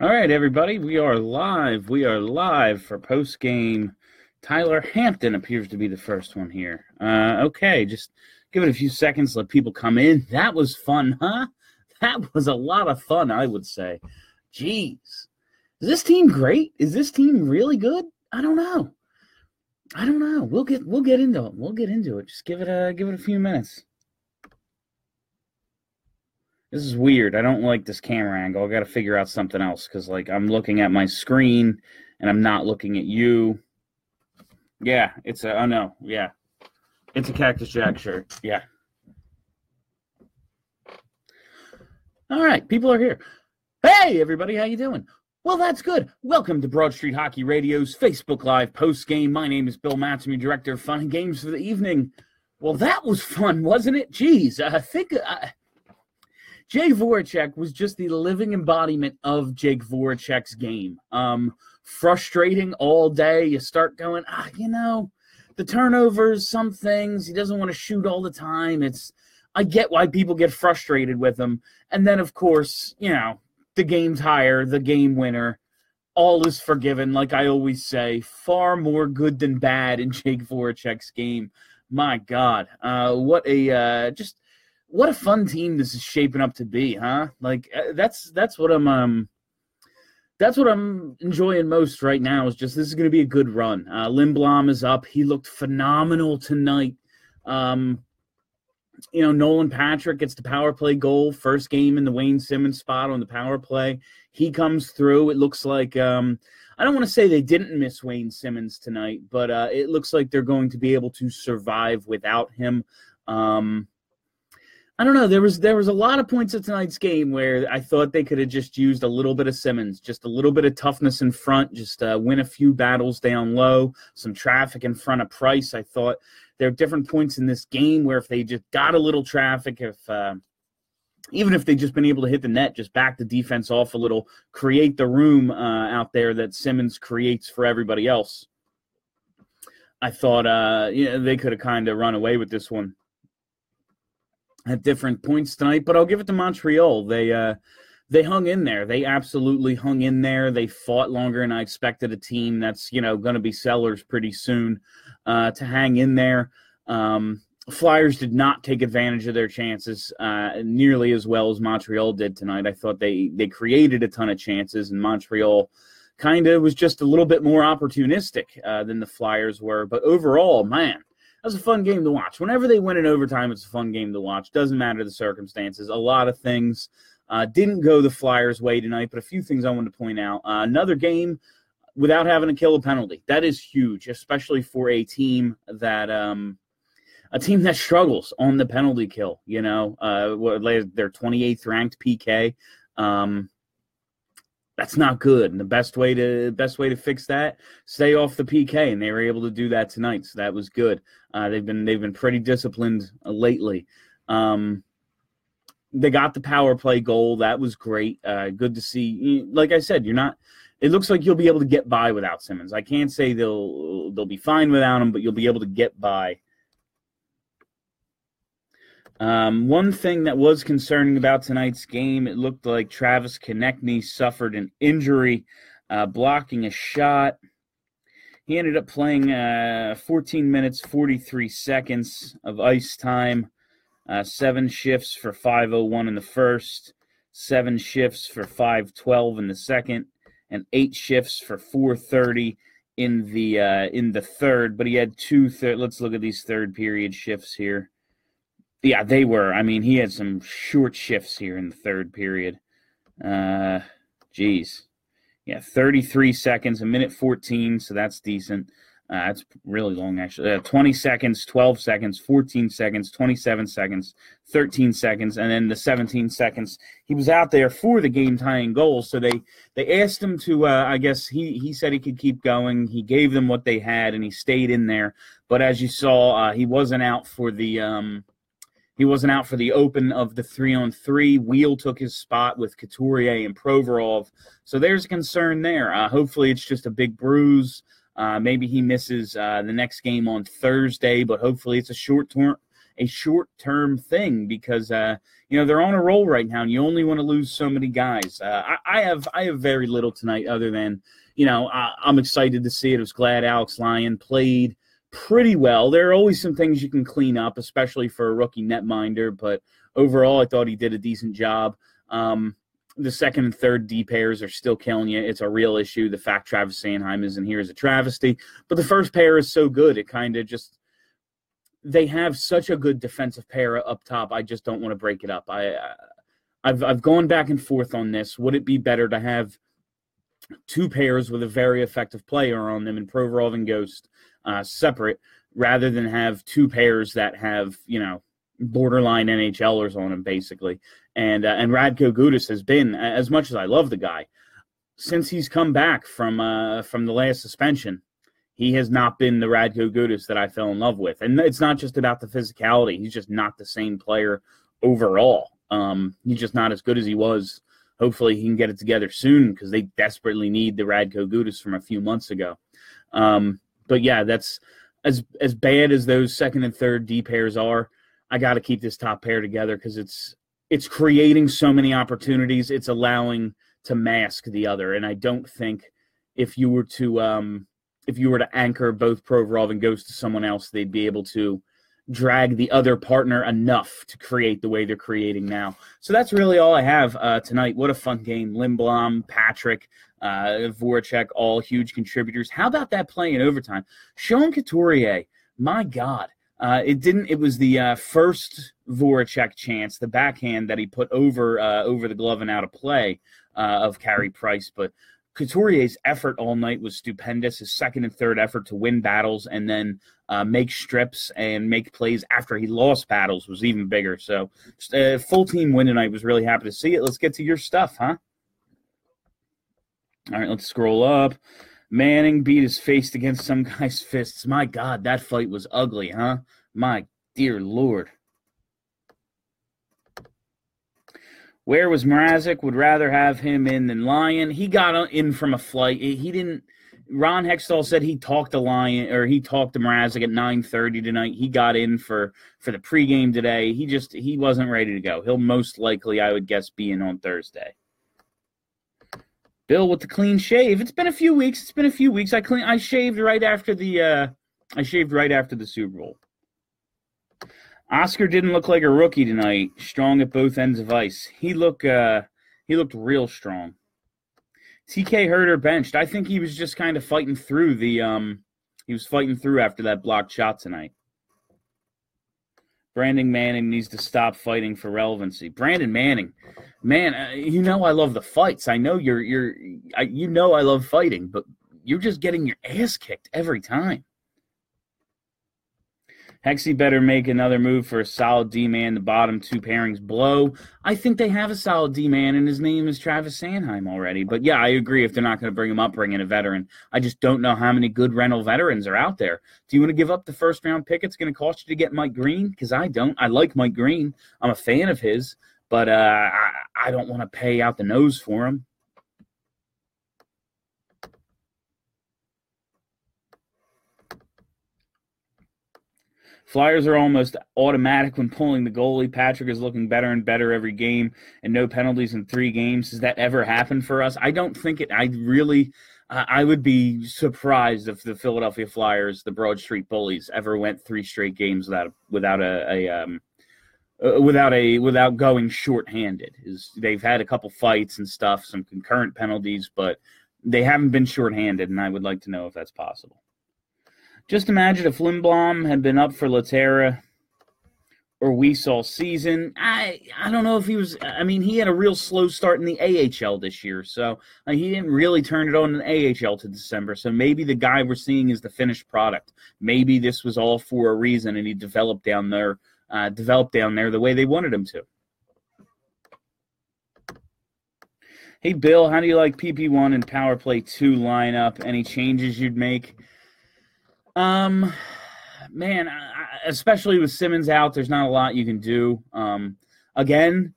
All right, everybody, we are live. We are live for post game. Tyler Hampton appears to be the first one here. Uh, okay, just give it a few seconds, let people come in. That was fun, huh? That was a lot of fun, I would say. Jeez, is this team great? Is this team really good? I don't know. I don't know. We'll get we'll get into it. We'll get into it. Just give it a give it a few minutes. This is weird. I don't like this camera angle. I got to figure out something else because, like, I'm looking at my screen and I'm not looking at you. Yeah, it's a. Oh no, yeah, it's a Cactus Jack shirt. Yeah. All right, people are here. Hey, everybody, how you doing? Well, that's good. Welcome to Broad Street Hockey Radio's Facebook Live post game. My name is Bill your director of fun and games for the evening. Well, that was fun, wasn't it? Jeez, I think. Uh, Jay Voracek was just the living embodiment of Jake Voracek's game. Um, frustrating all day. You start going, ah, you know, the turnovers, some things, he doesn't want to shoot all the time. It's I get why people get frustrated with him. And then of course, you know, the game's higher, the game winner. All is forgiven, like I always say. Far more good than bad in Jake Voracek's game. My God, uh, what a uh, just what a fun team this is shaping up to be, huh? Like uh, that's that's what I'm um that's what I'm enjoying most right now is just this is going to be a good run. Uh, Lindblom is up. He looked phenomenal tonight. Um, you know, Nolan Patrick gets the power play goal, first game in the Wayne Simmonds spot on the power play. He comes through. It looks like um, I don't want to say they didn't miss Wayne Simmonds tonight, but uh, it looks like they're going to be able to survive without him. Um, I don't know. There was there was a lot of points of tonight's game where I thought they could have just used a little bit of Simmonds, just a little bit of toughness in front, just uh, win a few battles down low, some traffic in front of Price. I thought there are different points in this game where if they just got a little traffic, if uh, even if they just been able to hit the net, just back the defense off a little, create the room uh, out there that Simmonds creates for everybody else. I thought uh, yeah, they could have kind of run away with this one at different points tonight, but I'll give it to Montreal. They uh, they hung in there. They absolutely hung in there. They fought longer than I expected a team that's you know going to be sellers pretty soon uh, to hang in there. Um, Flyers did not take advantage of their chances uh, nearly as well as Montreal did tonight. I thought they they created a ton of chances, and Montreal kind of was just a little bit more opportunistic uh, than the Flyers were. But overall, man, was a fun game to watch. Whenever they win in overtime, it's a fun game to watch. Doesn't matter the circumstances. A lot of things uh, didn't go the Flyers' way tonight, but a few things I wanted to point out. Uh, another game without having to kill a penalty. That is huge, especially for a team that um, a team that struggles on the penalty kill. You know, uh, they're 28th ranked PK. Um, that's not good. And the best way to best way to fix that, stay off the PK, and they were able to do that tonight. So that was good. Uh, they've been they've been pretty disciplined uh, lately. Um, they got the power play goal. That was great. Uh, good to see. Like I said, you're not. It looks like you'll be able to get by without Simmonds. I can't say they'll they'll be fine without him, but you'll be able to get by. Um, one thing that was concerning about tonight's game, it looked like Travis Konecny suffered an injury uh, blocking a shot. He ended up playing uh, 14 minutes, 43 seconds of ice time, uh, seven shifts for 501 in the first, seven shifts for 512 in the second, and eight shifts for 430 in the uh, in the third. But he had two third. Let's look at these third period shifts here. Yeah, they were. I mean, he had some short shifts here in the third period. Uh, geez. Yeah, 33 seconds, a minute 14, so that's decent. Uh, that's really long, actually. Uh, 20 seconds, 12 seconds, 14 seconds, 27 seconds, 13 seconds, and then the 17 seconds. He was out there for the game tying goal. So they, they asked him to, uh, I guess he, he said he could keep going. He gave them what they had and he stayed in there. But as you saw, uh, he wasn't out for the. Um, he wasn't out for the open of the three on three. Weal took his spot with Couturier and Provorov. So there's a concern there. Uh, hopefully, it's just a big bruise. Uh, maybe he misses uh, the next game on Thursday, but hopefully it's a short term a short term thing because uh, you know they're on a roll right now, and you only want to lose so many guys. Uh, I, I, have I have very little tonight other than you know I, am excited to see it. I was glad Alex Lyon played pretty well. There are always some things you can clean up, especially for a rookie netminder, but overall I thought he did a decent job. Um, the second and third D pairs are still killing you. It's a real issue. The fact Travis Sanheim isn't here is a travesty. But the first pair is so good. It kind of just they have such a good defensive pair up top. I just don't want to break it up. I I've I've gone back and forth on this. Would it be better to have two pairs with a very effective player on them in Provorov and Ghost uh, separate rather than have two pairs that have you know borderline NHLers on them basically? And uh, and Radko Gudas has been as much as I love the guy since he's come back from uh, from the last suspension. He has not been the Radko Gudas that I fell in love with, and it's not just about the physicality. He's just not the same player overall. Um, he's just not as good as he was. Hopefully, he can get it together soon because they desperately need the Radko Gudas from a few months ago. Um, but yeah, that's as as bad as those second and third D pairs are. I got to keep this top pair together because it's it's creating so many opportunities. It's allowing to mask the other, and I don't think if you were to um, if you were to anchor both Provorov and Ghost to someone else, they'd be able to drag the other partner enough to create the way they're creating now. So that's really all I have uh, tonight. What a fun game! Lindblom, Patrick, uh, Voracek, all huge contributors. How about that play in overtime? Sean Couturier, my God, uh, it didn't. It was the uh, first Voracek chance, the backhand that he put over uh, over the glove and out of play uh, of Carey Price. But Couturier's effort all night was stupendous. His second and third effort to win battles and then uh, make strips and make plays after he lost battles was even bigger. So, a full team win tonight was really happy to see it. Let's get to your stuff, huh? All right, let's scroll up. Manning beat his face against some guy's fists. My God, that fight was ugly, huh? My dear Lord. Where was Mrazek? Would rather have him in than Lyon. He got in from a flight. He didn't. Ron Hextall said he talked to Lyon or he talked to Mrazek at 9:30 tonight. He got in for for the pregame today. He just he wasn't ready to go. He'll most likely, I would guess, be in on Thursday. Bill with the clean shave. It's been a few weeks. It's been a few weeks. I clean. I shaved right after the. Uh, I shaved right after the Super Bowl. Oskar didn't look like a rookie tonight. Strong at both ends of ice. He looked. Uh, he looked real strong. TK Herter benched. I think he was just kind of fighting through the. Um, he was fighting through after that blocked shot tonight. Brandon Manning needs to stop fighting for relevancy. Brandon Manning, man, uh, you know I love the fights. I know you're you're I, you know I love fighting, but you're just getting your ass kicked every time. Hexy better make another move for a solid D man. The bottom two pairings blow. I think they have a solid D man, and his name is Travis Sanheim already. But yeah, I agree. If they're not going to bring him up, bring in a veteran. I just don't know how many good rental veterans are out there. Do you want to give up the first round pick? It's going to cost you to get Mike Green because I don't. I like Mike Green. I'm a fan of his, but uh, I, I don't want to pay out the nose for him. Flyers are almost automatic when pulling the goalie. Patrick is looking better and better every game, and no penalties in three games. Has that ever happened for us? I don't think it. I really, I would be surprised if the Philadelphia Flyers, the Broad Street Bullies, ever went three straight games without without a, a um, uh, without a without going shorthanded. Is they've had a couple fights and stuff, some concurrent penalties, but they haven't been shorthanded, and I would like to know if that's possible. Just imagine if Lindblom had been up for Lehtera or we saw season. I I don't know if he was. I mean, he had a real slow start in the AHL this year, so uh, he didn't really turn it on in AHL to December. So maybe the guy we're seeing is the finished product. Maybe this was all for a reason, and he developed down there, uh, developed down there the way they wanted him to. Hey Bill, how do you like PP one and Power Play two lineup? Any changes you'd make? Um, man, I, especially with Simmonds out, there's not a lot you can do. Um, again,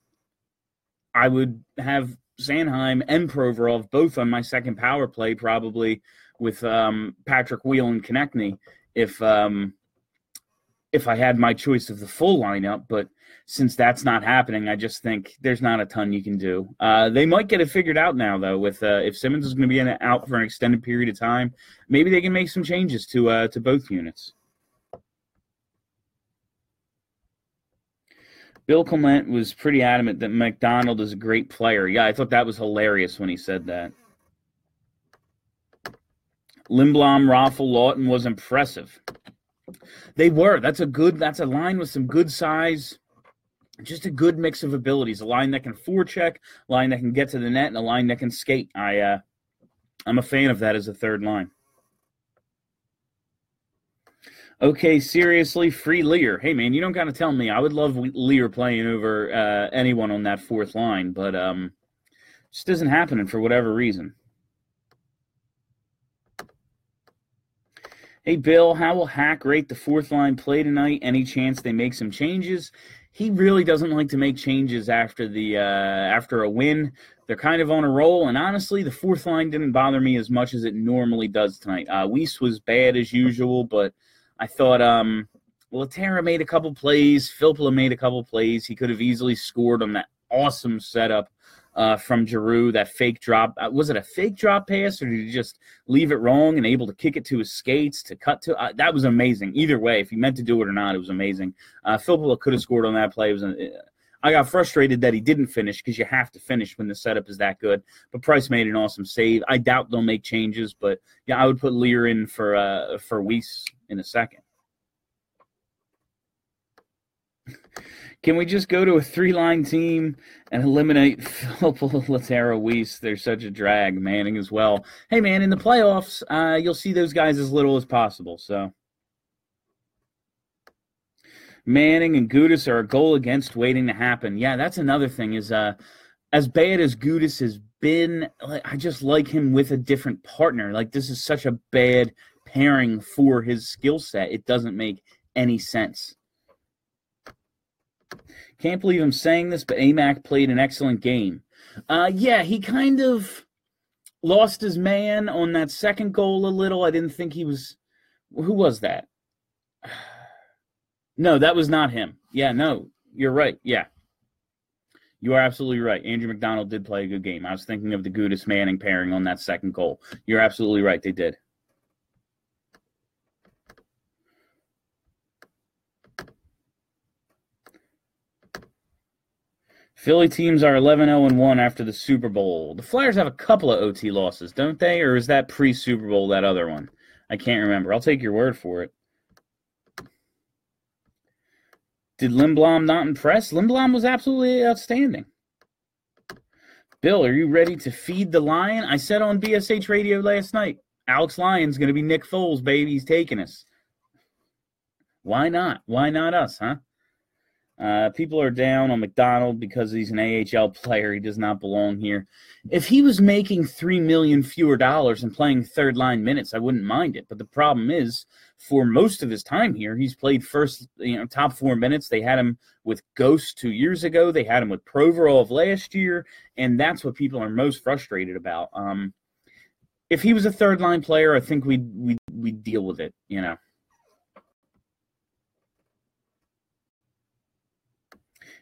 I would have Sanheim and Provorov both on my second power play, probably with um, Patrick Weal and Konecny if um, if I had my choice of the full lineup. But since that's not happening, I just think there's not a ton you can do. Uh, they might get it figured out now, though. With uh, if Simmonds is going to be in, out for an extended period of time, maybe they can make some changes to uh, to both units. Bill Clement was pretty adamant that MacDonald is a great player. Yeah, I thought that was hilarious when he said that. Lindblom, Raffl, Laughton was impressive. They were. That's a good. That's a line with some good size. Just a good mix of abilities. A line that can forecheck, a line that can get to the net, and a line that can skate. I, uh, I'm a fan of that as a third line. Okay, seriously, free Leier. Hey, man, you don't got to tell me. I would love Leier playing over uh, anyone on that fourth line, but um, just isn't happening for whatever reason. Hey, Bill, how will Hack rate the fourth line play tonight? Any chance they make some changes? He really doesn't like to make changes after the uh, after a win. They're kind of on a roll, and honestly, the fourth line didn't bother me as much as it normally does tonight. Uh, Weise was bad as usual, but – I thought um Lehtera made a couple plays, Filppula made a couple plays. He could have easily scored on that awesome setup uh, from Giroux, that fake drop. Uh, was it a fake drop pass, or did he just leave it wrong and able to kick it to his skates to cut to? Uh, that was amazing. Either way, if he meant to do it or not, it was amazing. Uh, Filppula could have scored on that play. It was. A, I got frustrated that he didn't finish because you have to finish when the setup is that good. But Price made an awesome save. I doubt they'll make changes, but yeah, I would put Leier in for uh, for Weise in a second. Can we just go to a three line team and eliminate Filppula, Lehtera, Weise? They're such a drag. Manning as well. Hey, man, in the playoffs, uh, you'll see those guys as little as possible. So Manning and Gudas are a goal against waiting to happen. Yeah, that's another thing. Is uh, as bad as Gudas has been, I just like him with a different partner. Like this is such a bad pairing for his skill set. It doesn't make any sense. Can't believe I'm saying this, but Amac played an excellent game. Uh, yeah, he kind of lost his man on that second goal a little. I didn't think he was. Who was that? No, that was not him. Yeah, no, you're right. Yeah. You are absolutely right. Andrew MacDonald did play a good game. I was thinking of the Gudas Manning pairing on that second goal. You're absolutely right. They did. Philly teams are 11 0 1 after the Super Bowl. The Flyers have a couple of OT losses, don't they? Or is that pre Super Bowl, that other one? I can't remember. I'll take your word for it. Did Lindblom not impress? Lindblom was absolutely outstanding. Bill, are you ready to feed the lion? I said on BSH radio last night, Alex Lyon's going to be Nick Foles, baby. He's taking us. Why not? Why not us, huh? Uh, people are down on MacDonald because he's an AHL player. He does not belong here. If he was making three million fewer dollars and playing third line minutes, I wouldn't mind it. But the problem is, for most of his time here, he's played first, you know, top four minutes. They had him with Ghost two years ago. They had him with Provorov last year, and that's what people are most frustrated about. Um, if he was a third line player, I think we'd we we'd deal with it. You know.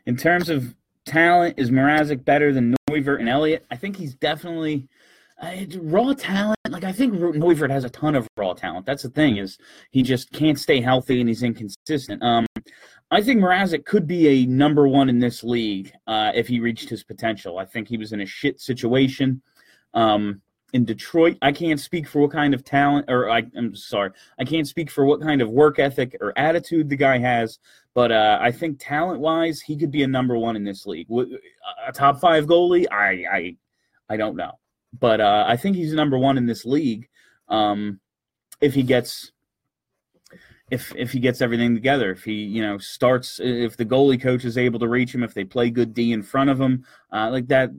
In terms of talent, is Mrazek better than Neuvirth and Elliott? I think he's definitely uh, raw talent. Like I think Neuvirth has a ton of raw talent. That's the thing is he just can't stay healthy and he's inconsistent. Um, I think Mrazek could be a number one in this league uh, if he reached his potential. I think he was in a shit situation. Um, in Detroit. I can't speak for what kind of talent, or I, am sorry, I can't speak for what kind of work ethic or attitude the guy has. But uh, I think talent wise, he could be a number one in this league. A top five goalie, I I, I don't know, but uh, I think he's number one in this league. Um, if he gets if if he gets everything together, if he you know starts, if the goalie coach is able to reach him, if they play good D in front of him, uh, like that,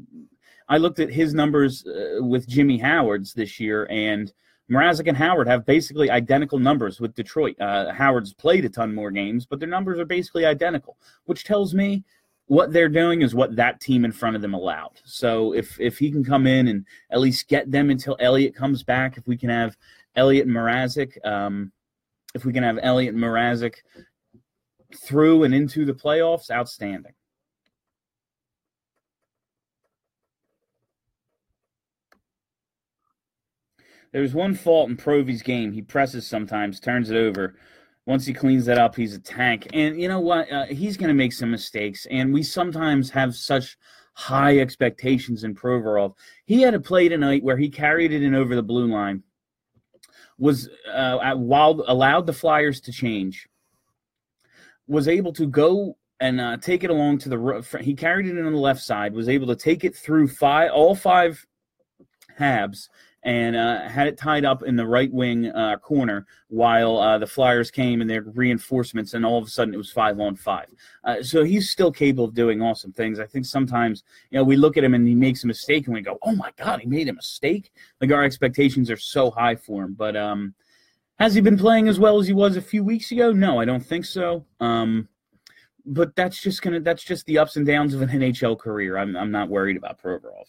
I looked at his numbers uh, with Jimmy Howard's this year, and Mrazek and Howard have basically identical numbers with Detroit. Uh, Howard's played a ton more games, but their numbers are basically identical, which tells me what they're doing is what that team in front of them allowed. So if if he can come in and at least get them until Elliott comes back, if we can have Elliott and Mrazek, um, if we can have Elliott and Mrazek through and into the playoffs, outstanding. There's one fault in Provy's game. He presses sometimes, turns it over. Once he cleans that up, he's a tank. And you know what? Uh, he's going to make some mistakes. And we sometimes have such high expectations in Provorov. He had a play tonight where he carried it in over the blue line, was uh, while allowed the Flyers to change, was able to go and uh, take it along to the. He carried it in on the left side, was able to take it through five, all five Habs and uh, had it tied up in the right wing uh, corner while uh, the Flyers came and their reinforcements, and all of a sudden it was five on five. Uh, so he's still capable of doing awesome things. I think sometimes you know we look at him and he makes a mistake and we go, "Oh my God, he made a mistake!" Like our expectations are so high for him. But um, has he been playing as well as he was a few weeks ago? No, I don't think so. Um, but that's just gonna that's just the ups and downs of an NHL career. I'm I'm not worried about Provorov.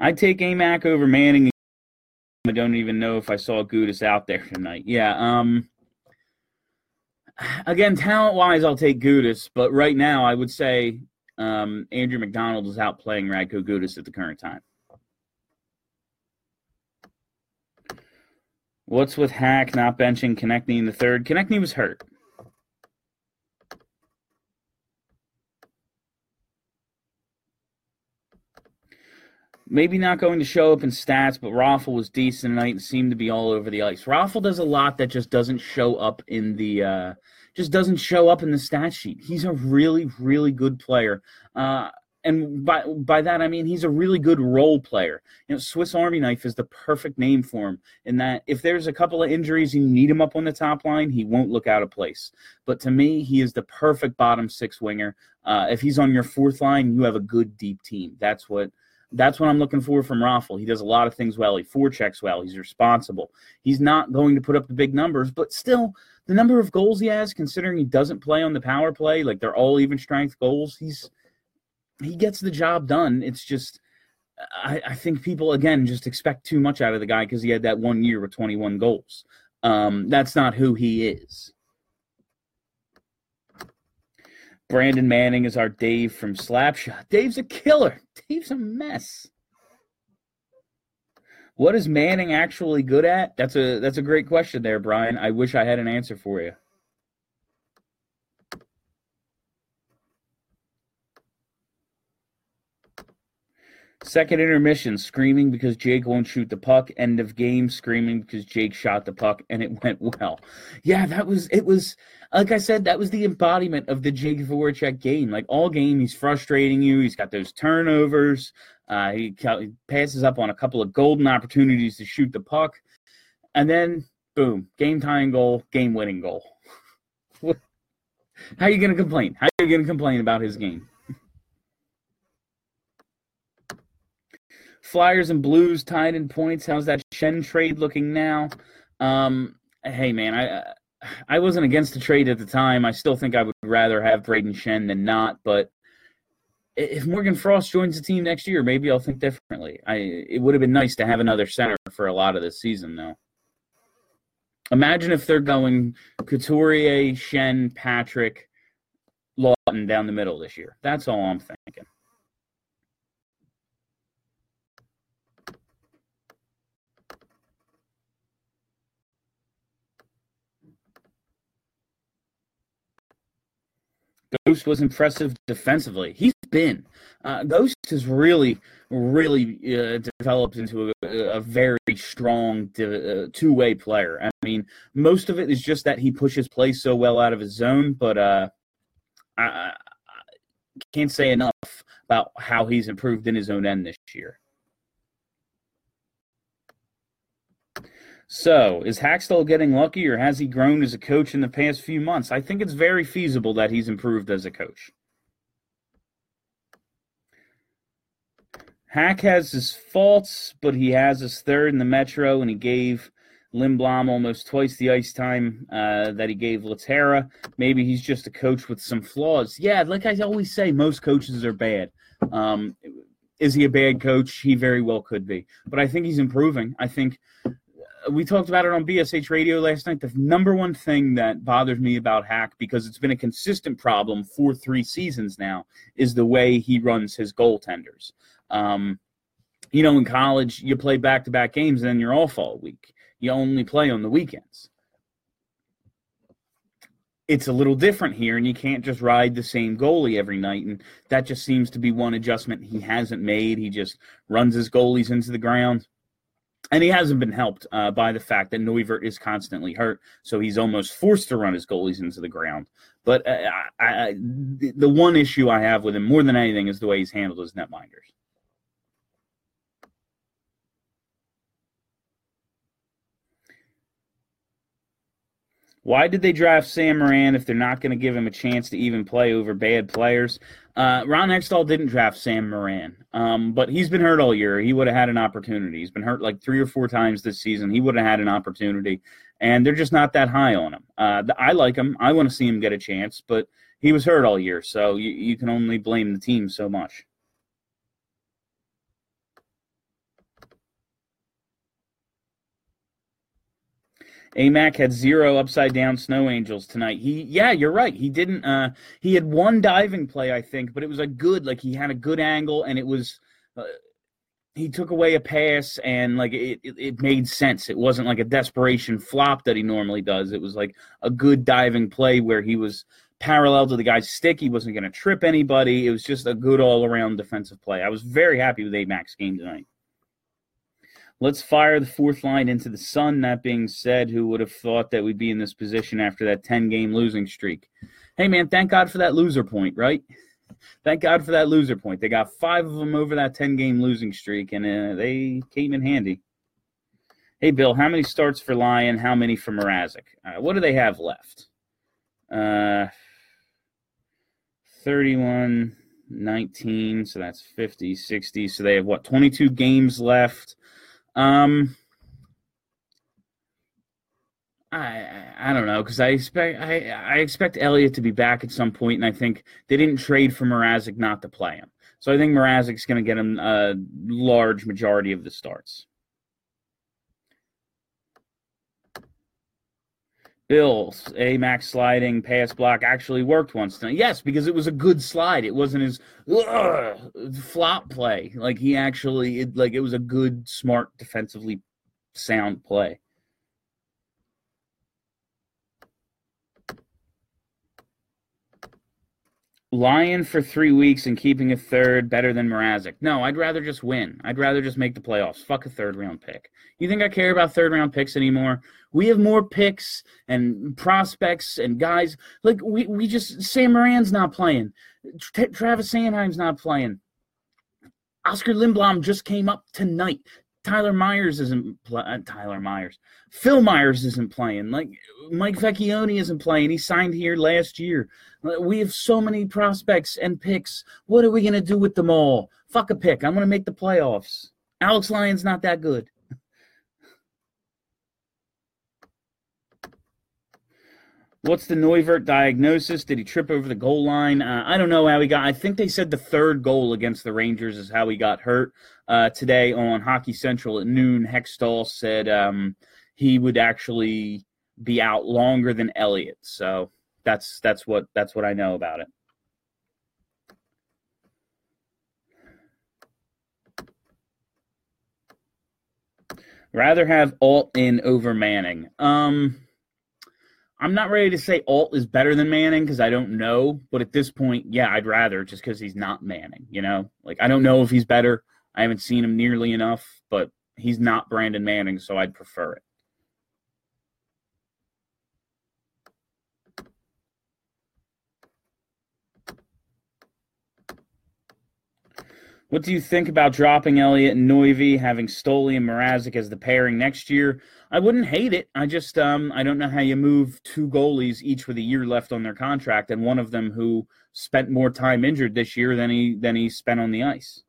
I'd take Amac over Manning. I don't even know if I saw Gudas out there tonight. Yeah. Um. Again, talent wise, I'll take Gudas, but right now, I would say um, Andrew MacDonald is out playing Radko Gudas at the current time. What's with Hack not benching Konecny in the third? Konecny was hurt. Maybe not going to show up in stats, but Raffl was decent tonight and seemed to be all over the ice. Raffl does a lot that just doesn't show up in the uh, just doesn't show up in the stat sheet. He's a really, really good player. Uh, and by by that I mean he's a really good role player. You know, Swiss Army Knife is the perfect name for him. In that, if there's a couple of injuries and you need him up on the top line, he won't look out of place. But to me, he is the perfect bottom six winger. Uh, if he's on your fourth line, you have a good deep team. That's what that's what I'm looking for from Raffl. He does a lot of things well. He forechecks well. He's responsible. He's not going to put up the big numbers, but still, the number of goals he has, considering he doesn't play on the power play, like they're all even strength goals, he's he gets the job done. It's just I, I think people again just expect too much out of the guy because he had that one year with 21 goals. Um, that's not who he is. Brandon Manning is our Dave from Slapshot. Dave's a killer. Dave's a mess. What is Manning actually good at? That's a that's a great question there, Brian. I wish I had an answer for you. Second intermission, screaming because Jake won't shoot the puck. End of game, screaming because Jake shot the puck, and it went well. Yeah, that was it. Was like I said, that was the embodiment of the Jake Voracek game. Like all game, he's frustrating you. He's got those turnovers. Uh, he, he passes up on a couple of golden opportunities to shoot the puck, and then boom, game tying goal, game winning goal. How are you going to complain? How are you going to complain about his game? Flyers and Blues tied in points. How's that Schenn trade looking now? Um, hey man, I I wasn't against the trade at the time. I still think I would rather have Brayden Schenn than not. But if Morgan Frost joins the team next year, maybe I'll think differently. I it would have been nice to have another center for a lot of this season, though. Imagine if they're going Couturier, Schenn, Patrick, Laughton down the middle this year. That's all I'm thinking. Ghost was impressive defensively. He's been. Uh, Ghost has really, really uh, developed into a, a very strong uh, two way player. I mean, most of it is just that he pushes play so well out of his zone, but uh, I, I can't say enough about how he's improved in his own end this year. So, is Hakstol getting lucky or has he grown as a coach in the past few months? I think it's very feasible that he's improved as a coach. Hack has his faults, but he has his third in the Metro, and he gave Lindblom almost twice the ice time uh, that he gave Lehtera. Maybe he's just a coach with some flaws. Yeah, like I always say, most coaches are bad. Um, is he a bad coach? He very well could be, but I think he's improving. I think we talked about it on BSH radio last night. The number one thing that bothers me about Hack, because it's been a consistent problem for three seasons now, is the way he runs his goaltenders. Um, you know, in college, you play back to back games and then you're off all week. You only play on the weekends. It's a little different here, and you can't just ride the same goalie every night. And that just seems to be one adjustment he hasn't made. He just runs his goalies into the ground and he hasn't been helped uh, by the fact that Neuvirth is constantly hurt, so he's almost forced to run his goalies into the ground. But uh, I, I, the one issue I have with him more than anything is the way he's handled his netminders. Why did they draft Sam Morin if they're not going to give him a chance to even play over bad players? Uh, Ron Hextall didn't draft Sam Morin, um, but he's been hurt all year. He would have had an opportunity. He's been hurt like three or four times this season. He would have had an opportunity, and they're just not that high on him. Uh, I like him. I want to see him get a chance, but he was hurt all year, so you, you can only blame the team so much. AMAC had zero upside down snow angels tonight. He, yeah, you're right. He didn't. Uh, he had one diving play, I think, but it was a good. Like he had a good angle, and it was. Uh, he took away a pass, and like it, it, it made sense. It wasn't like a desperation flop that he normally does. It was like a good diving play where he was parallel to the guy's stick. He wasn't going to trip anybody. It was just a good all around defensive play. I was very happy with AMAC's game tonight. Let's fire the fourth line into the sun. That being said, who would have thought that we'd be in this position after that 10 game losing streak? Hey, man, thank God for that loser point, right? Thank God for that loser point. They got five of them over that 10 game losing streak, and uh, they came in handy. Hey, Bill, how many starts for Lyon? How many for Mrazek? Uh, what do they have left? Uh, 31, 19, so that's 50, 60. So they have what, 22 games left? Um, I I don't know because I expect I I expect Elliott to be back at some point, and I think they didn't trade for Mrazek not to play him. So I think Mrazek's going to get him a large majority of the starts. Bills, a max sliding pass block actually worked once. Yes, because it was a good slide. It wasn't his ugh, flop play. Like he actually, it, like it was a good, smart, defensively sound play. Lyon for three weeks and keeping a third better than Mrazek. No, I'd rather just win. I'd rather just make the playoffs. Fuck a third round pick. You think I care about third round picks anymore? We have more picks and prospects and guys. Like we, we just Sam Morin's not playing. Tra- Travis Sanheim's not playing. Oskar Lindblom just came up tonight. Tyler Myers isn't pl- uh, Tyler Myers. Phil Myers isn't playing. Like Mike Vecchione isn't playing. He signed here last year. We have so many prospects and picks. What are we gonna do with them all? Fuck a pick. I'm gonna make the playoffs. Alex Lyon's not that good. What's the Neuvirth diagnosis? Did he trip over the goal line? Uh, I don't know how he got. I think they said the third goal against the Rangers is how he got hurt. Uh, today on Hockey Central at noon, Hextall said um, he would actually be out longer than Elliott. So that's that's what that's what I know about it. Rather have Alt in over Manning. Um, I'm not ready to say Alt is better than Manning because I don't know. But at this point, yeah, I'd rather just because he's not Manning. You know, like I don't know if he's better. I haven't seen him nearly enough, but he's not Brandon Manning, so I'd prefer it. What do you think about dropping Elliott and Noivy, having Stoli and Mrazek as the pairing next year? I wouldn't hate it. I just um, I don't know how you move two goalies each with a year left on their contract, and one of them who spent more time injured this year than he than he spent on the ice.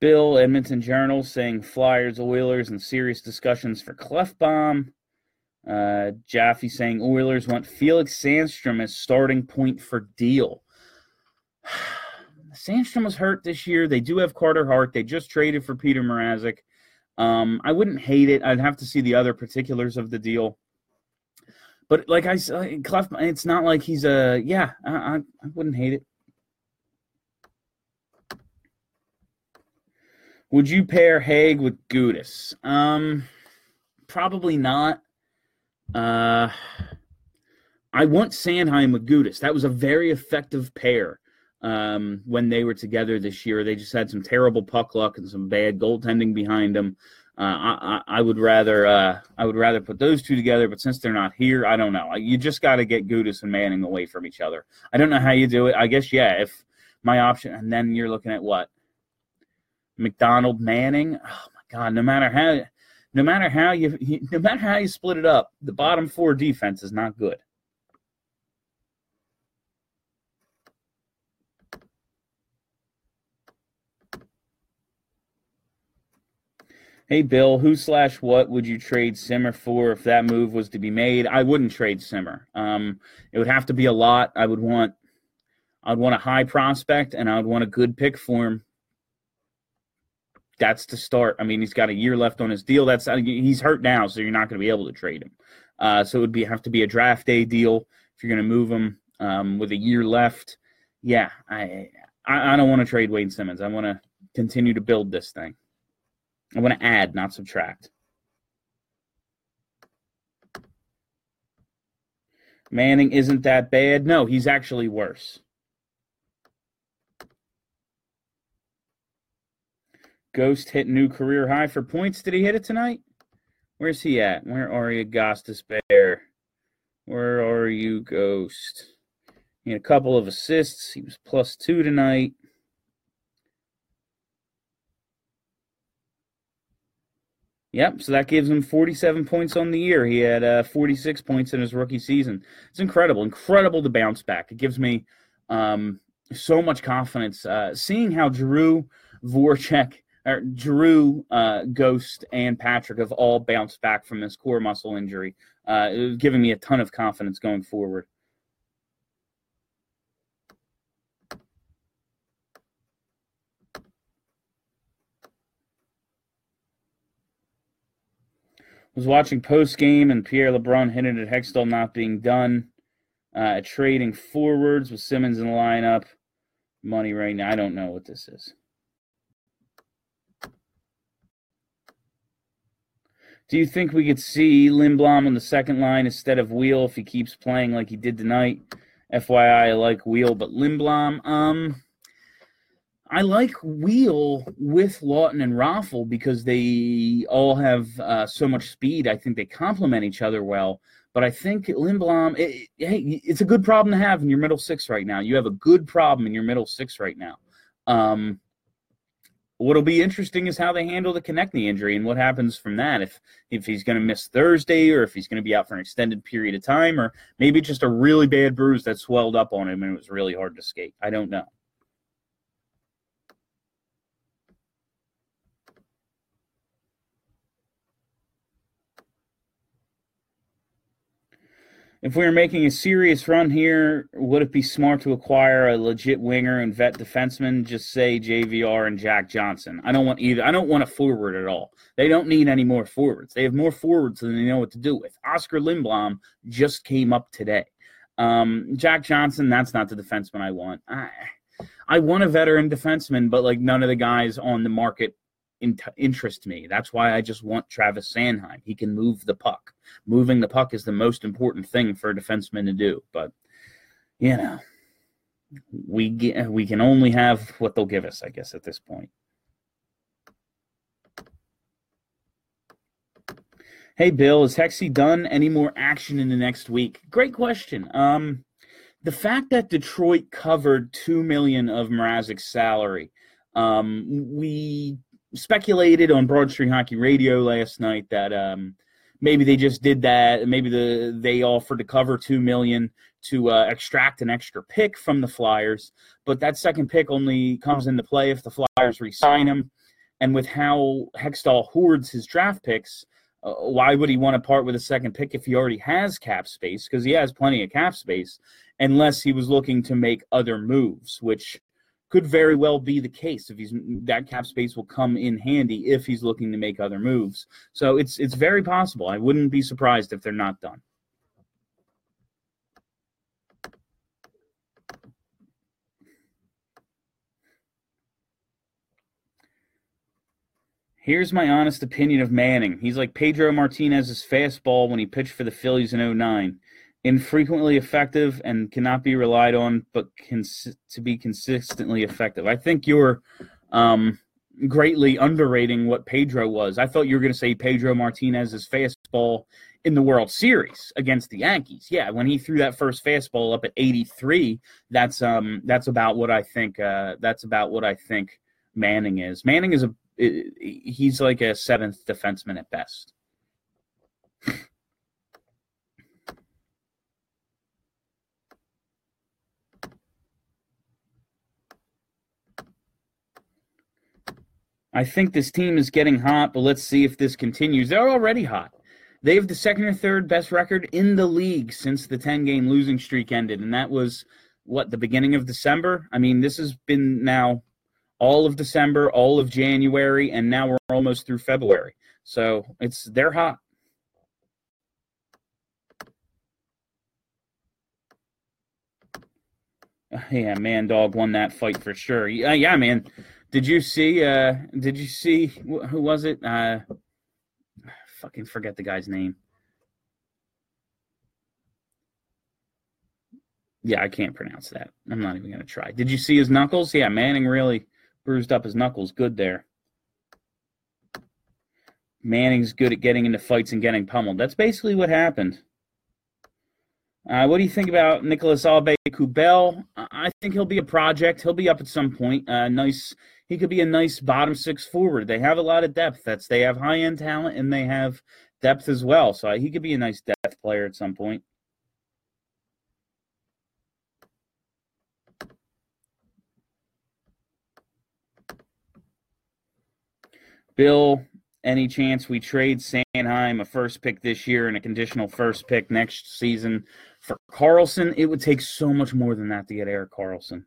Bill Edmonton Journal saying Flyers, Oilers, and serious discussions for Klefbom. Uh, Jaffe saying Oilers want Felix Sandstrom as starting point for deal. Sandstrom was hurt this year. They do have Carter Hart. They just traded for Petr Mrazek. Um, I wouldn't hate it. I'd have to see the other particulars of the deal. But like I said, it's not like he's a yeah. I, I, I wouldn't hate it. Would you pair Hague with Gudas? Um, probably not. Uh, I want Sanheim with Gudas. That was a very effective pair um, when they were together this year. They just had some terrible puck luck and some bad goaltending behind them. Uh, I, I, would rather uh, I would rather put those two together, but since they're not here, I don't know. You just got to get Gudas and Manning away from each other. I don't know how you do it. I guess yeah, if my option, and then you're looking at what MacDonald Manning. Oh my God! No matter how no matter how you no matter how you split it up, the bottom four defense is not good. Hey Bill, who slash what would you trade Simmer for if that move was to be made? I wouldn't trade Simmer. Um, it would have to be a lot. I would want, I'd want a high prospect, and I would want a good pick for him that's to start. I mean, he's got a year left on his deal. That's he's hurt now, so you're not going to be able to trade him. Uh, so it would be have to be a draft day deal if you're going to move him um, with a year left. Yeah, I I, I don't want to trade Wayne Simmonds. I want to continue to build this thing. I want to add, not subtract. Manning isn't that bad. No, he's actually worse. Ghost hit new career high for points. Did he hit it tonight? Where's he at? Where are you, Gostisbehere? Where are you, Ghost? He had a couple of assists. He was plus two tonight. Yep, so that gives him 47 points on the year. He had uh, 46 points in his rookie season. It's incredible, incredible to bounce back. It gives me um, so much confidence. Uh, seeing how Drew Voracek or Drew, uh, Ghost, and Patrick have all bounced back from this core muscle injury. Uh, giving me a ton of confidence going forward. Was watching post game and Pierre LeBrun hinted at Hextall not being done. Uh, trading forwards with Simmonds in the lineup. Money right now. I don't know what this is. Do you think we could see Lindblom on the second line instead of Weal if he keeps playing like he did tonight? FYI, I like Weal, but Lindblom, um, I like Weal with Laughton and Raffl because they all have uh, so much speed. I think they complement each other well. But I think Lindblom, it, it, hey, it's a good problem to have in your middle six right now. You have a good problem in your middle six right now. Um, what'll be interesting is how they handle the Konecny injury and what happens from that. If if he's going to miss Thursday, or if he's going to be out for an extended period of time, or maybe just a really bad bruise that swelled up on him and it was really hard to skate. I don't know. If we were making a serious run here, would it be smart to acquire a legit winger and vet defenseman? Just say JVR and Jack Johnson. I don't want either. I don't want a forward at all. They don't need any more forwards. They have more forwards than they know what to do with. Oskar Lindblom just came up today. Um, Jack Johnson, that's not the defenseman I want. I, I want a veteran defenseman, but like none of the guys on the market interest me. That's why I just want Travis Sanheim. He can move the puck. Moving the puck is the most important thing for a defenseman to do. But you know, we get, we can only have what they'll give us, I guess, at this point. Hey Bill, is Hexy done any more action in the next week? Great question. Um, the fact that Detroit covered two million of Mrazek's salary, um, we speculated on Broad Street Hockey Radio last night that um, maybe they just did that. Maybe the they offered to cover two million to uh, extract an extra pick from the Flyers, but that second pick only comes into play if the Flyers re-sign him. And with how Hextall hoards his draft picks, uh, why would he want to part with a second pick if he already has cap space? Because he has plenty of cap space, unless he was looking to make other moves, which could very well be the case. If he's that cap space will come in handy if he's looking to make other moves. So it's it's very possible. I wouldn't be surprised if they're not done. Here's my honest opinion of Manning. He's like Pedro Martinez's fastball when he pitched for the Phillies in 09. Infrequently effective and cannot be relied on, but cons- to be consistently effective. I think you're um, greatly underrating what Pedro was. I thought you were going to say Pedro Martinez's fastball in the World Series against the Yankees. Yeah, when he threw that first fastball up at 83, that's um that's about what I think uh that's about what I think Manning is. Manning is a he's like a seventh defenseman at best. I think this team is getting hot, but let's see if this continues. They're already hot. They have the second or third best record in the league since the 10 game losing streak ended. And that was what, the beginning of December? I mean, this has been now all of December, all of January, and now we're almost through February. So it's they're hot. Yeah, man, dog won that fight for sure. Yeah, yeah, man. Did you see? Uh, did you see who was it? Uh, fucking forget the guy's name. Yeah, I can't pronounce that. I'm not even gonna try. Did you see his knuckles? Yeah, Manning really bruised up his knuckles good there. Manning's good at getting into fights and getting pummeled. That's basically what happened. Uh, what do you think about Nicolas Albe Kubel? I think he'll be a project. He'll be up at some point. Uh, nice. He could be a nice bottom six forward. They have a lot of depth. That's they have high end talent and they have depth as well. So he could be a nice depth player at some point. Bill, any chance we trade Sanheim a first pick this year and a conditional first pick next season for Karlsson? It would take so much more than that to get Erik Karlsson.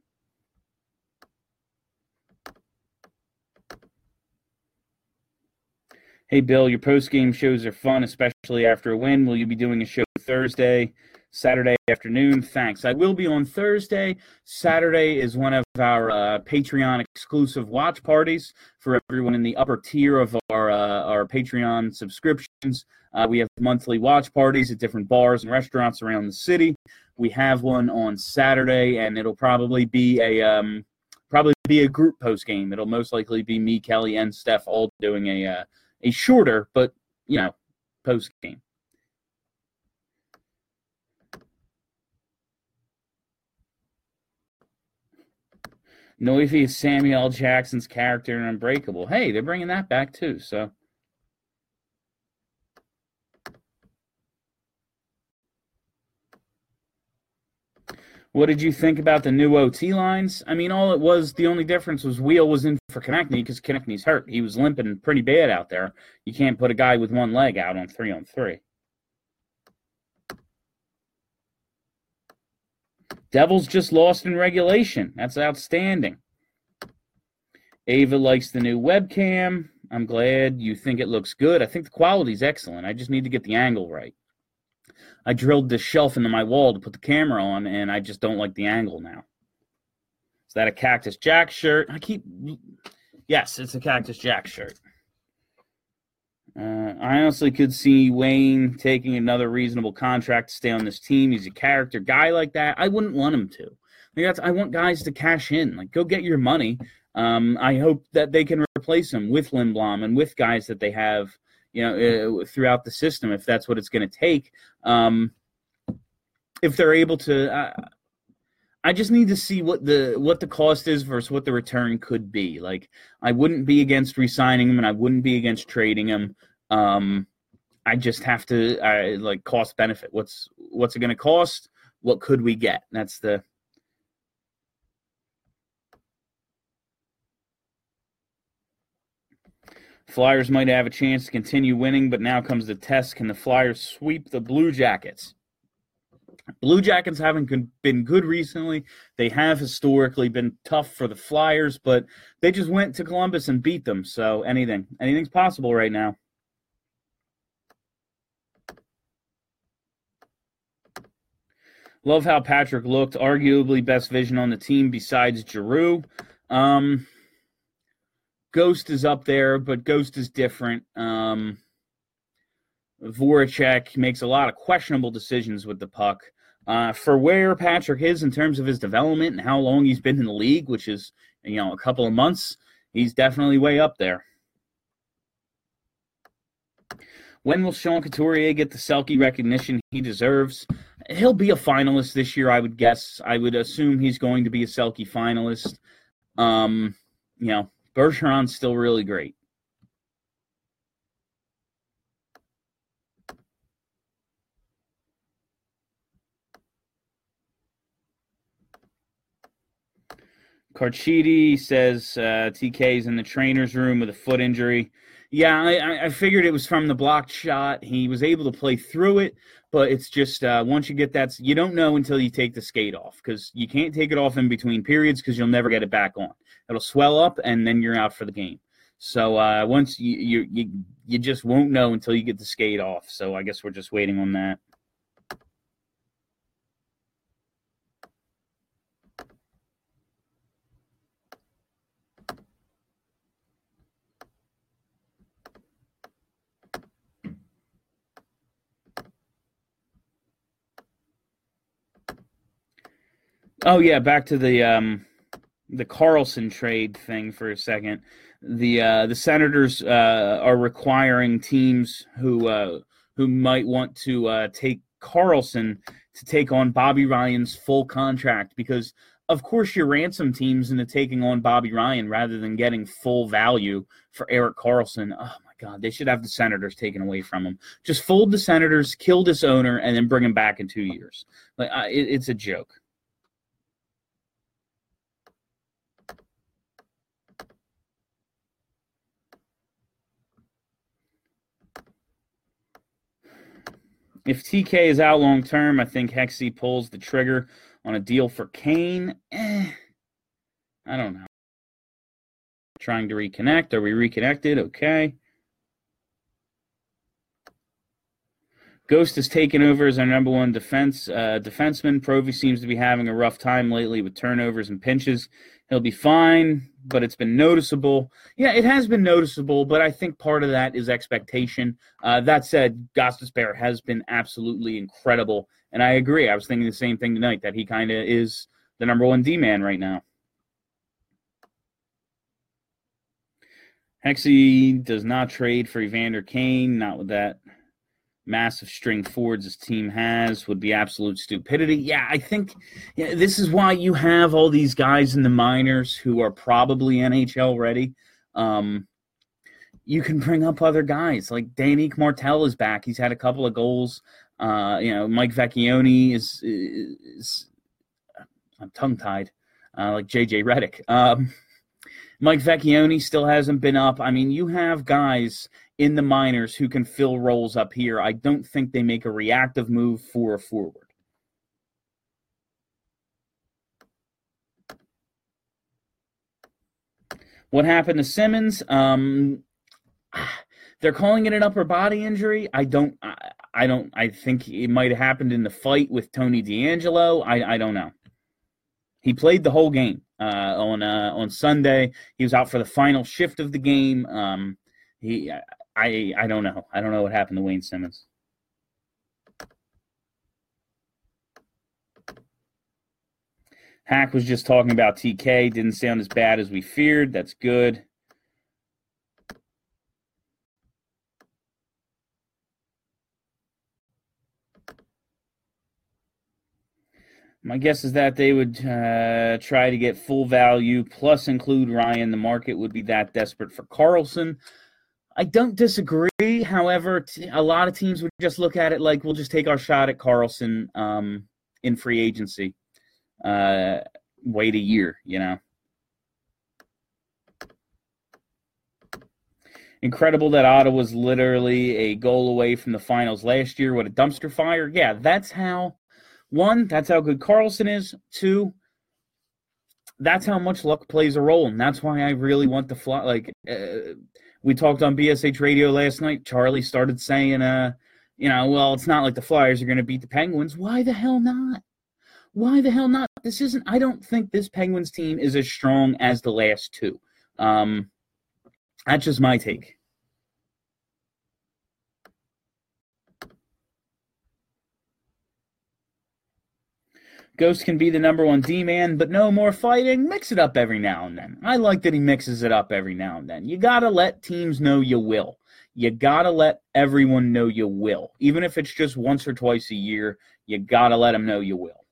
Hey, Bill, your post game shows are fun, especially after a win. Will you be doing a show Thursday? Saturday afternoon. Thanks. I will be on Thursday. Saturday is one of our uh, Patreon exclusive watch parties for everyone in the upper tier of our uh, our Patreon subscriptions. Uh, we have monthly watch parties at different bars and restaurants around the city. We have one on Saturday, and it'll probably be a um, probably be a group post game. It'll most likely be me, Kelly, and Steph all doing a uh, a shorter but you know post game. Noivy is Samuel Jackson's character in Unbreakable. Hey, they're bringing that back too. So. What did you think about the new OT lines? I mean, all it was, the only difference was Weal was in for Konecny because Konecny's hurt. He was limping pretty bad out there. You can't put a guy with one leg out on three on three. Devils just lost in regulation. That's outstanding. Ava likes the new webcam. I'm glad you think it looks good. I think the quality's excellent. I just need to get the angle right. I drilled this shelf into my wall to put the camera on, and I just don't like the angle now. Is that a Cactus Jack shirt? I keep. Yes, it's a Cactus Jack shirt. Uh, I honestly could see Wayne taking another reasonable contract to stay on this team. He's a character guy like that. I wouldn't want him to. Like I want guys to cash in. Like, go get your money. Um, I hope that they can replace him with Lindblom and with guys that they have, you know, uh, throughout the system if that's what it's going to take. Um, if they're able to, uh, I just need to see what the what the cost is versus what the return could be. Like I wouldn't be against resigning him, and I wouldn't be against trading him. Um, I just have to I, like cost benefit. What's what's it going to cost? What could we get? That's the Flyers might have a chance to continue winning, but now comes the test. Can the Flyers sweep the Blue Jackets? Blue Jackets haven't been good recently. They have historically been tough for the Flyers, but they just went to Columbus and beat them. So anything, anything's possible right now. Love how Patrick looked. Arguably best vision on the team besides Giroux. Um, Ghost is up there, but Ghost is different. Um, Voracek makes a lot of questionable decisions with the puck. Uh, for where Patrick is in terms of his development and how long he's been in the league, which is you know a couple of months, he's definitely way up there. When will Sean Couturier get the Selke recognition he deserves? He'll be a finalist this year, I would guess. I would assume he's going to be a Selke finalist. Um, you know, Bergeron's still really great. Carchidi says uh, TK's in the trainer's room with a foot injury. Yeah, I, I, figured it was from the blocked shot. He was able to play through it, but it's just uh, once you get that, you don't know until you take the skate off because you can't take it off in between periods because you'll never get it back on. It'll swell up and then you're out for the game. So uh, once you, you you you just won't know until you get the skate off. So I guess we're just waiting on that. Oh yeah, back to the um, the Karlsson trade thing for a second. The uh, the Senators uh, are requiring teams who uh, who might want to uh, take Karlsson to take on Bobby Ryan's full contract because of course you're ransom teams into taking on Bobby Ryan rather than getting full value for Erik Karlsson. Oh my God, they should have the Senators taken away from him. Just fold the Senators, kill this owner, and then bring him back in two years. Like it, it's a joke. If TK is out long term, I think Hexy pulls the trigger on a deal for Kane. Eh, I don't know. Trying to reconnect. Are we reconnected? Okay. Ghost has taken over as our number one defense uh, defenseman. Provy seems to be having a rough time lately with turnovers and pinches. He'll be fine, but it's been noticeable. Yeah, it has been noticeable, but I think part of that is expectation. Uh, that said, Gostisbehere has been absolutely incredible, and I agree. I was thinking the same thing tonight that he kind of is the number one D man right now. Hexy does not trade for Evander Kane, not with that massive string forwards this team has would be absolute stupidity. Yeah, I think this is why you have all these guys in the minors who are probably NHL ready. Um, you can bring up other guys like Danick Martel is back. He's had a couple of goals. Uh, you know, Mike Vecchione is, is I'm tongue tied, uh, like JJ Redick. Um, Mike Vecchione still hasn't been up. I mean, you have guys in the minors who can fill roles up here. I don't think they make a reactive move for a forward. What happened to Simmonds? Um, they're calling it an upper body injury. I don't. I, I don't. I think it might have happened in the fight with Tony DeAngelo. I. I don't know. He played the whole game. uh, on uh, on Sunday. He was out for the final shift of the game. Um, he, I, I don't know. I don't know what happened to Wayne Simmonds. Hack was just talking about TK. Didn't sound as bad as we feared. That's good. My guess is that they would uh, try to get full value plus include Ryan. The market would be that desperate for Karlsson. I don't disagree. However, t- a lot of teams would just look at it like we'll just take our shot at Karlsson um, in free agency. Uh, wait a year, you know. Incredible that Ottawa was literally a goal away from the finals last year. What a dumpster fire. Yeah, that's how one, that's how good Karlsson is. Two, that's how much luck plays a role, and that's why I really want to fly. Like uh, we talked on BSH Radio last night, Charlie started saying, "Uh, you know, well, it's not like the Flyers are going to beat the Penguins. Why the hell not? Why the hell not? This isn't. I don't think this Penguins team is as strong as the last two. Um, that's just my take. Ghost can be the number one D man, but no more fighting. Mix it up every now and then. I like that he mixes it up every now and then. You got to let teams know you will. You got to let everyone know you will. Even if it's just once or twice a year, you got to let them know you will.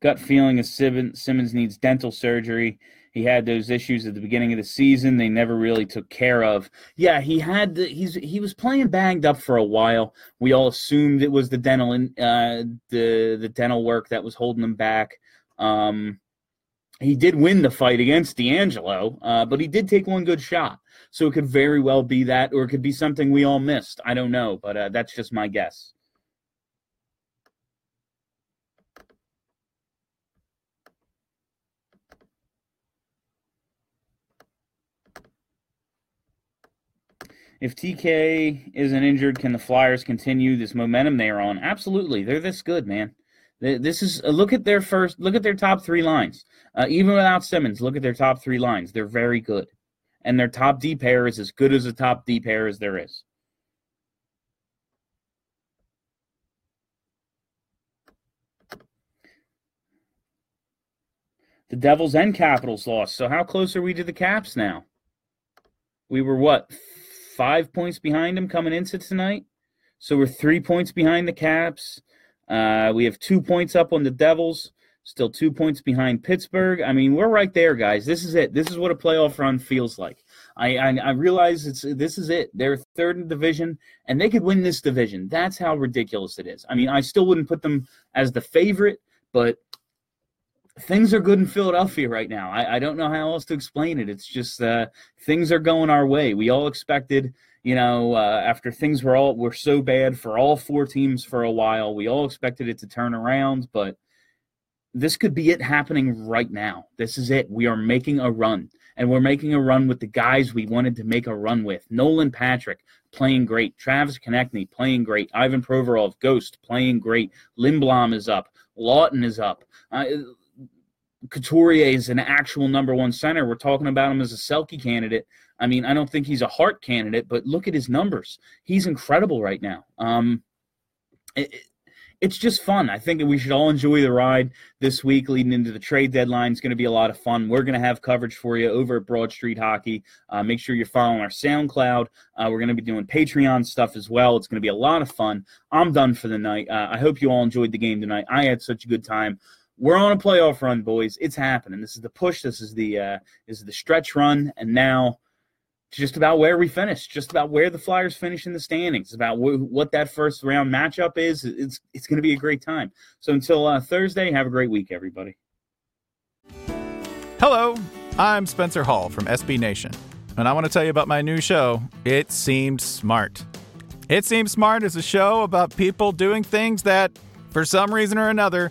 Gut feeling is Simmonds needs dental surgery. He had those issues at the beginning of the season. They never really took care of. Yeah, he had. The, he's he was playing banged up for a while. We all assumed it was the dental uh, the the dental work that was holding him back. Um, he did win the fight against DeAngelo, uh, but he did take one good shot. So it could very well be that, or it could be something we all missed. I don't know, but uh, that's just my guess. If TK isn't injured, can the Flyers continue this momentum they are on? Absolutely, they're this good, man. This is uh, look at their first, look at their top three lines. Uh, even without Simmonds, look at their top three lines. They're very good, and their top D pair is as good as a top D pair as there is. The Devils and Capitals lost. So how close are we to the Caps now? We were what five points behind them coming into tonight. So we're three points behind the Caps. Uh, we have two points up on the Devils, still two points behind Pittsburgh. I mean, we're right there, guys. This is it. This is what a playoff run feels like. I, I, I realize it's this is it. They're third in the division, and they could win this division. That's how ridiculous it is. I mean, I still wouldn't put them as the favorite, but things are good in Philadelphia right now. I, I don't know how else to explain it. It's just uh, things are going our way. We all expected, you know, uh, after things were all were so bad for all four teams for a while, we all expected it to turn around, but this could be it happening right now. This is it. We are making a run, and we're making a run with the guys we wanted to make a run with. Nolan Patrick playing great. Travis Konecny playing great. Ivan Provorov, Ghost playing great. Lindblom is up. Laughton is up. Uh, Couturier is an actual number one center. We're talking about him as a Selke candidate. I mean, I don't think he's a Hart candidate, but look at his numbers. He's incredible right now. Um, it, it's just fun. I think we should all enjoy the ride this week leading into the trade deadline. It's going to be a lot of fun. We're going to have coverage for you over at Broad Street Hockey. Uh, make sure you're following our SoundCloud. Uh, we're going to be doing Patreon stuff as well. It's going to be a lot of fun. I'm done for the night. Uh, I hope you all enjoyed the game tonight. I had such a good time we're on a playoff run, boys. It's happening. This is the push. This is the uh, this is the stretch run, and now just about where we finish, just about where the Flyers finish in the standings, about wh- what that first round matchup is. It's it's going to be a great time. So until uh, Thursday, have a great week, everybody. Hello, I'm Spencer Hall from SB Nation, and I want to tell you about my new show. It seemed smart. It seems smart is a show about people doing things that, for some reason or another